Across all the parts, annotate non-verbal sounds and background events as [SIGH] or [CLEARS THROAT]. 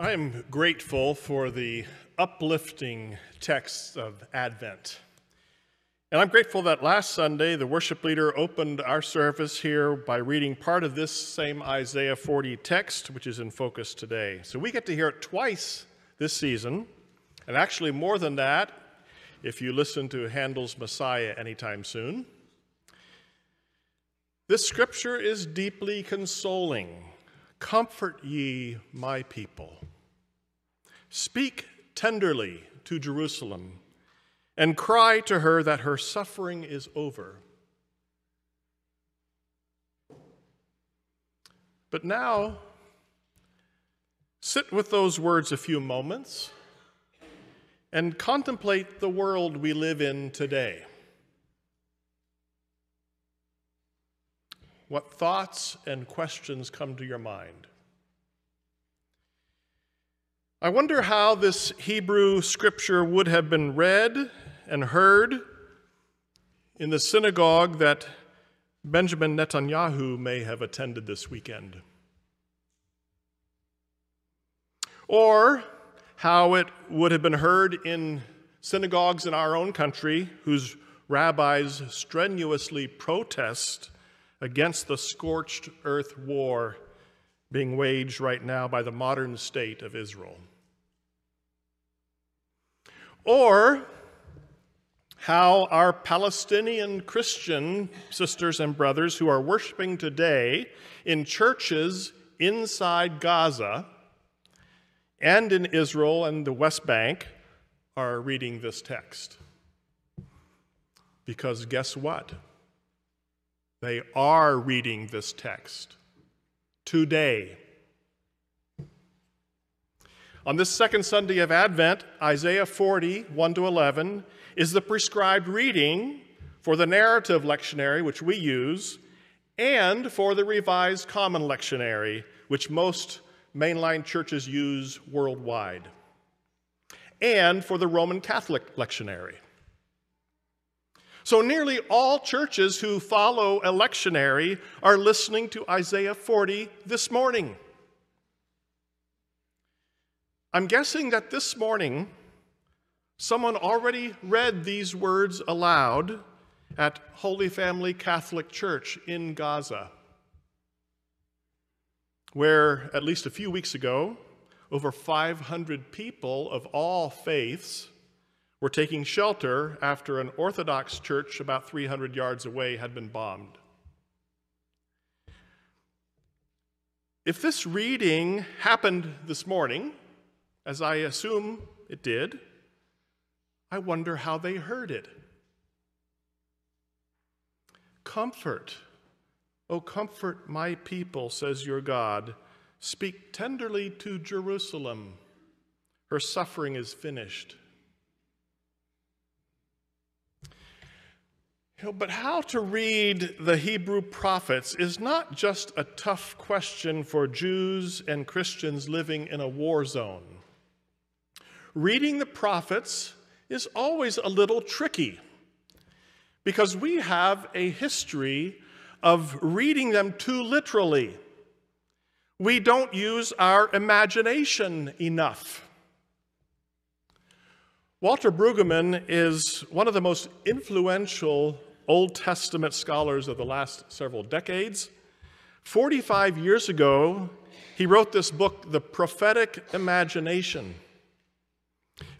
I am grateful for the uplifting texts of Advent. And I'm grateful that last Sunday the worship leader opened our service here by reading part of this same Isaiah 40 text, which is in focus today. So we get to hear it twice this season, and actually more than that if you listen to Handel's Messiah anytime soon. This scripture is deeply consoling. Comfort ye my people. Speak tenderly to Jerusalem and cry to her that her suffering is over. But now, sit with those words a few moments and contemplate the world we live in today. What thoughts and questions come to your mind? I wonder how this Hebrew scripture would have been read and heard in the synagogue that Benjamin Netanyahu may have attended this weekend. Or how it would have been heard in synagogues in our own country whose rabbis strenuously protest against the scorched earth war being waged right now by the modern state of Israel. Or how our Palestinian Christian sisters and brothers who are worshiping today in churches inside Gaza and in Israel and the West Bank are reading this text. Because guess what? They are reading this text today. On this second Sunday of Advent, Isaiah 40, 1 to 11, is the prescribed reading for the narrative lectionary, which we use, and for the Revised Common Lectionary, which most mainline churches use worldwide, and for the Roman Catholic lectionary. So nearly all churches who follow a lectionary are listening to Isaiah 40 this morning. I'm guessing that this morning someone already read these words aloud at Holy Family Catholic Church in Gaza, where at least a few weeks ago, over 500 people of all faiths were taking shelter after an Orthodox church about 300 yards away had been bombed. If this reading happened this morning, as I assume it did, I wonder how they heard it. Comfort, oh, comfort my people, says your God. Speak tenderly to Jerusalem. Her suffering is finished. But how to read the Hebrew prophets is not just a tough question for Jews and Christians living in a war zone. Reading the prophets is always a little tricky because we have a history of reading them too literally. We don't use our imagination enough. Walter Brueggemann is one of the most influential Old Testament scholars of the last several decades. 45 years ago, he wrote this book, The Prophetic Imagination.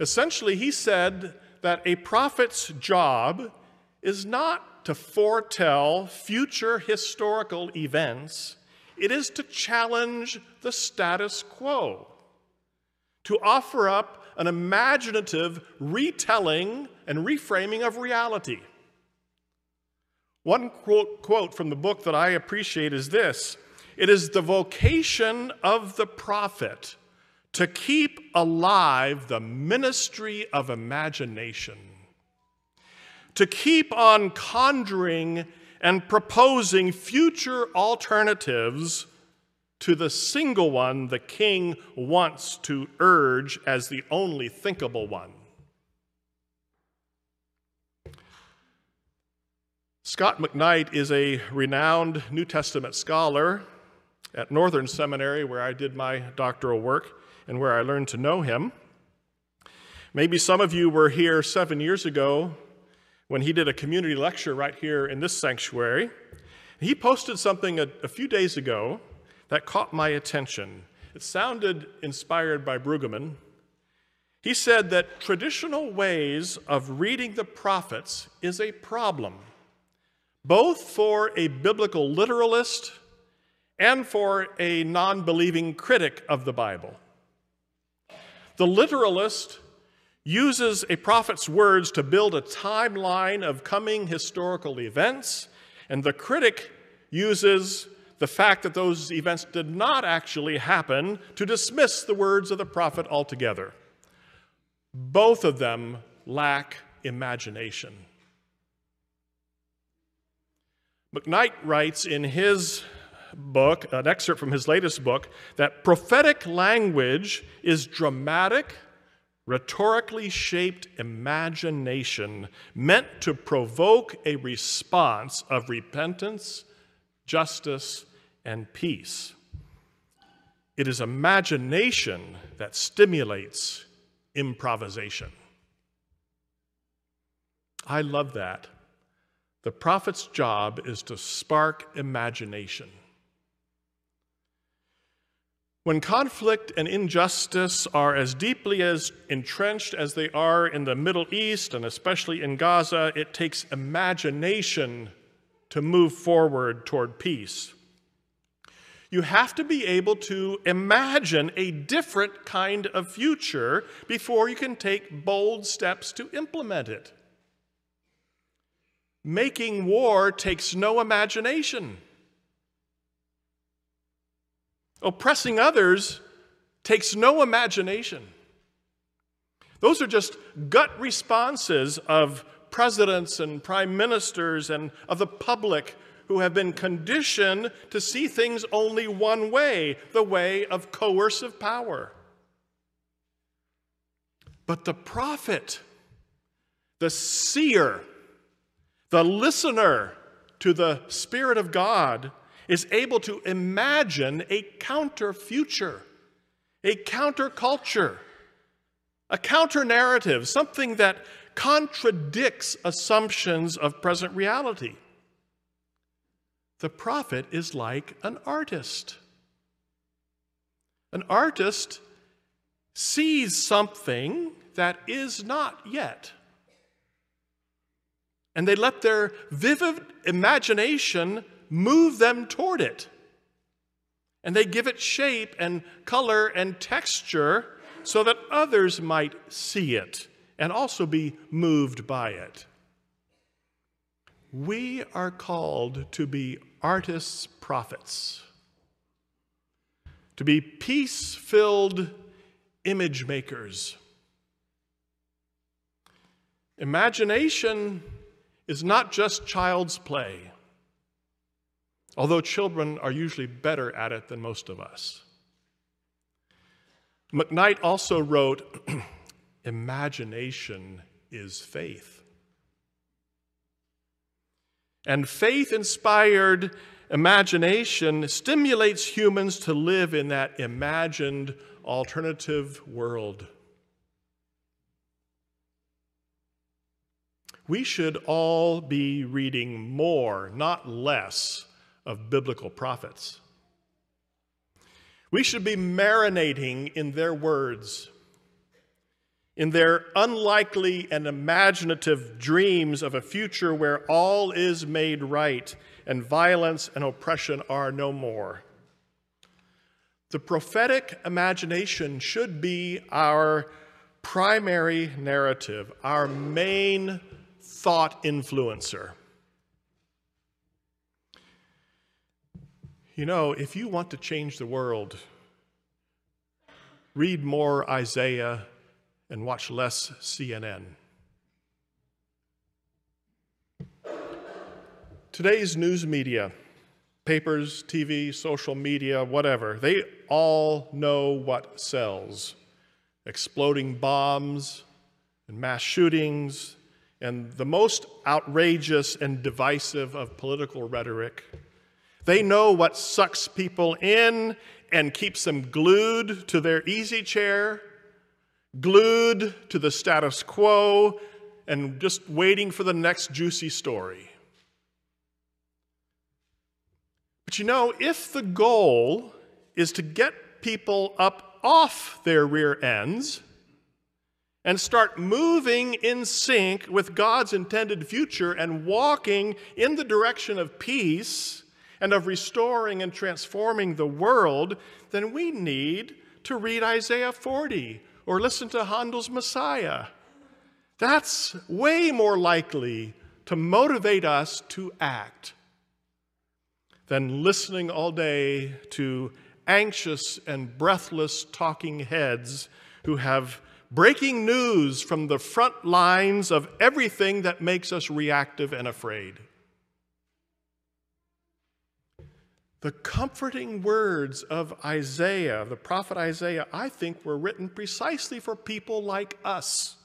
Essentially, he said that a prophet's job is not to foretell future historical events, it is to challenge the status quo, to offer up an imaginative retelling and reframing of reality. One quote, quote from the book that I appreciate is this It is the vocation of the prophet to keep alive the ministry of imagination, to keep on conjuring and proposing future alternatives to the single one the king wants to urge as the only thinkable one. Scot McKnight is a renowned New Testament scholar, at Northern Seminary, where I did my doctoral work and where I learned to know him. Maybe some of you were here seven years ago when he did a community lecture right here in this sanctuary. He posted something a, a few days ago that caught my attention. It sounded inspired by Brueggemann. He said that traditional ways of reading the prophets is a problem, both for a biblical literalist and for a non believing critic of the Bible. The literalist uses a prophet's words to build a timeline of coming historical events, and the critic uses the fact that those events did not actually happen to dismiss the words of the prophet altogether. Both of them lack imagination. McKnight writes in his book, an excerpt from his latest book, that prophetic language is dramatic, rhetorically shaped imagination meant to provoke a response of repentance, justice, and peace. It is imagination that stimulates improvisation. I love that. The prophet's job is to spark imagination. When conflict and injustice are as deeply as entrenched as they are in the Middle East and especially in Gaza, it takes imagination to move forward toward peace. You have to be able to imagine a different kind of future before you can take bold steps to implement it. Making war takes no imagination. Oppressing others takes no imagination. Those are just gut responses of presidents and prime ministers and of the public who have been conditioned to see things only one way the way of coercive power. But the prophet, the seer, the listener to the Spirit of God, is able to imagine a counter future, a counter culture, a counter narrative, something that contradicts assumptions of present reality. The prophet is like an artist. An artist sees something that is not yet. And they let their vivid imagination move them toward it. And they give it shape and color and texture so that others might see it and also be moved by it. We are called to be artists' prophets, to be peace filled image makers. Imagination is not just child's play, although children are usually better at it than most of us. McKnight also wrote, [CLEARS THROAT] Imagination is faith. And faith inspired imagination stimulates humans to live in that imagined alternative world. We should all be reading more, not less, of biblical prophets. We should be marinating in their words in their unlikely and imaginative dreams of a future where all is made right and violence and oppression are no more. The prophetic imagination should be our primary narrative, our main thought influencer. You know, if you want to change the world, read more Isaiah and watch less CNN. Today's news media, papers, TV, social media, whatever, they all know what sells. Exploding bombs and mass shootings and the most outrageous and divisive of political rhetoric. They know what sucks people in and keeps them glued to their easy chair, glued to the status quo, and just waiting for the next juicy story. But you know, if the goal is to get people up off their rear ends and start moving in sync with God's intended future and walking in the direction of peace and of restoring and transforming the world, then we need to read Isaiah 40 or listen to Handel's Messiah. That's way more likely to motivate us to act than listening all day to anxious and breathless talking heads who have breaking news from the front lines of everything that makes us reactive and afraid. The comforting words of Isaiah, the prophet Isaiah, I think were written precisely for people like us,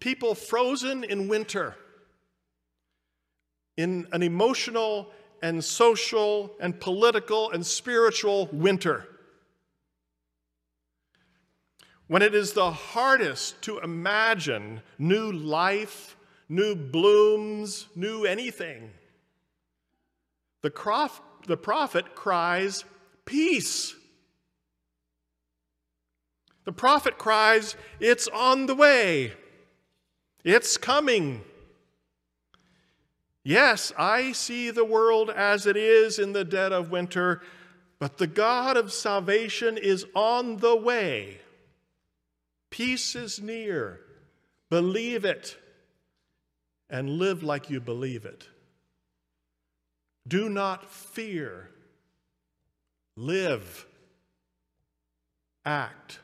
people frozen in winter, in an emotional and social and political and spiritual winter. When it is the hardest to imagine new life, new blooms, new anything, the, crof- the prophet cries, Peace. The prophet cries, It's on the way. It's coming. Yes, I see the world as it is in the dead of winter, but the God of salvation is on the way. Peace is near. Believe it and live like you believe it. Do not fear. Live. Act.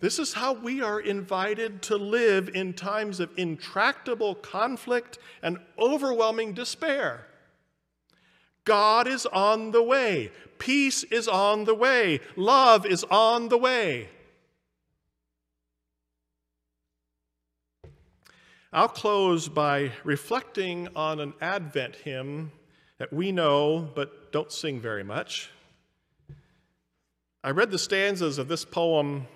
This is how we are invited to live in times of intractable conflict and overwhelming despair. God is on the way. Peace is on the way. Love is on the way. I'll close by reflecting on an Advent hymn that we know but don't sing very much. I read the stanzas of this poem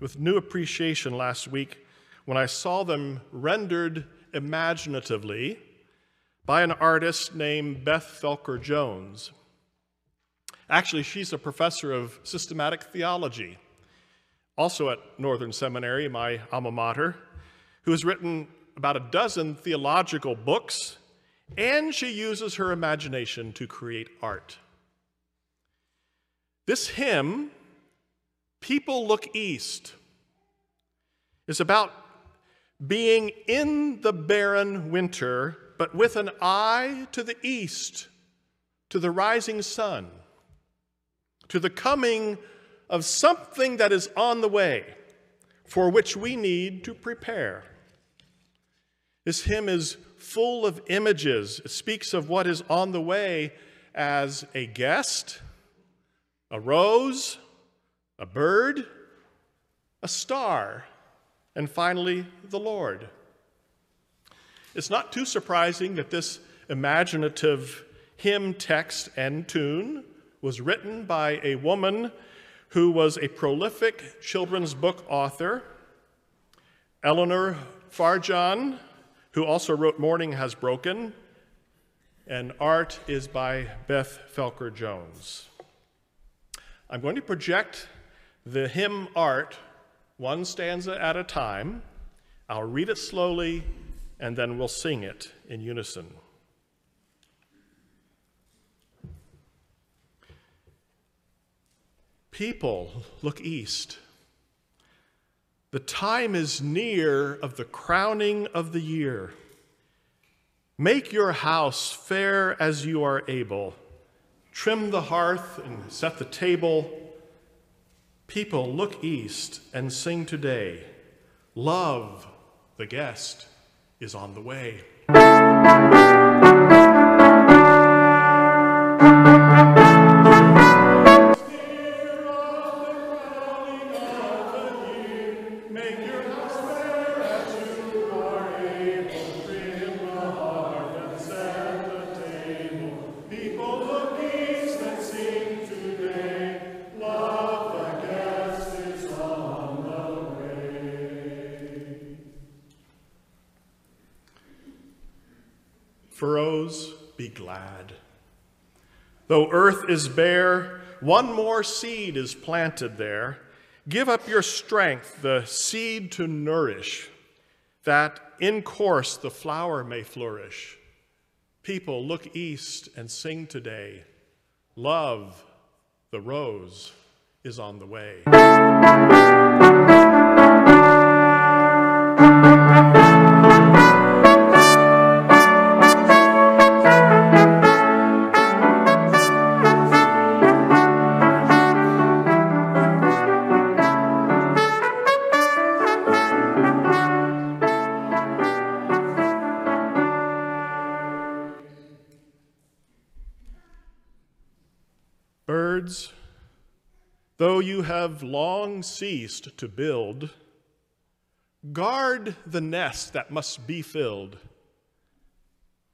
with new appreciation last week when I saw them rendered imaginatively by an artist named Beth Felker Jones. Actually, she's a professor of systematic theology, also at Northern Seminary, my alma mater, who has written about a dozen theological books, and she uses her imagination to create art. This hymn People Look East is about being in the barren winter, but with an eye to the east, to the rising sun, to the coming of something that is on the way, for which we need to prepare. This hymn is full of images. It speaks of what is on the way as a guest, a rose, a bird, a star, and finally, the Lord. It's not too surprising that this imaginative hymn text and tune was written by a woman who was a prolific children's book author, Eleanor Farjeon, who also wrote Morning Has Broken, and art is by Beth Felker Jones. I'm going to project the hymn art one stanza at a time. I'll read it slowly and then we'll sing it in unison. People, look east. The time is near of the crowning of the year. Make your house fair as you are able. Trim the hearth and set the table People, look east and sing today. Love, the guest, is on the way. Be glad. Though earth is bare, one more seed is planted there. Give up your strength, the seed to nourish, that in course the flower may flourish. People, look east and sing today. Love, the rose, is on the way. Though you have long ceased to build, guard the nest that must be filled.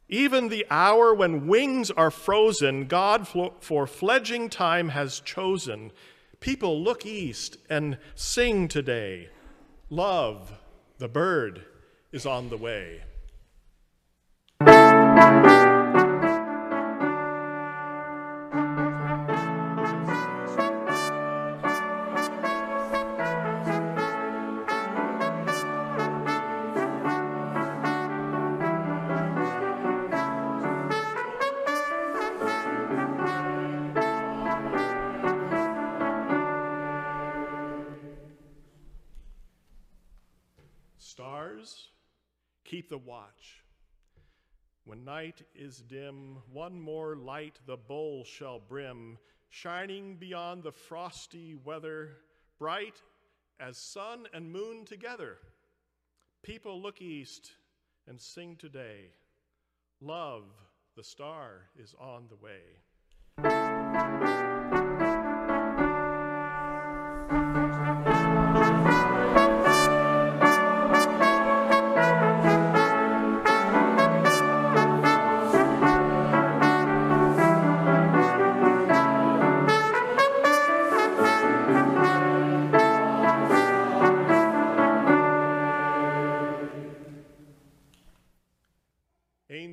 Even the hour when wings are frozen, God for fledging time has chosen. People look east and sing today. Love, the bird, is on the way. Is dim, one more light the bowl shall brim, shining beyond the frosty weather, bright as sun and moon together. People look east and sing today. Love, the star, is on the way.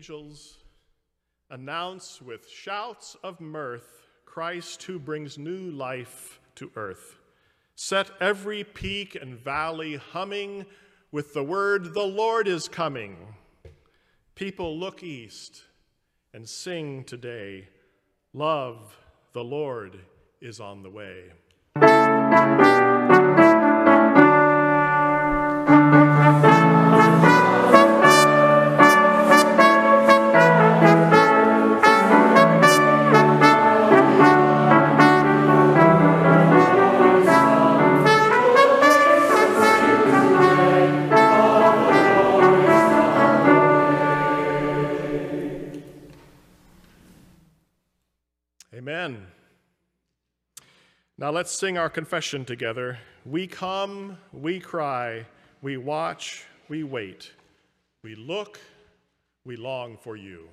Angels announce with shouts of mirth Christ who brings new life to earth. Set every peak and valley humming with the word, The Lord is coming. People look east and sing today, Love, the Lord is on the way. Let's sing our confession together. We come, we cry, we watch, we wait. We look, we long for you.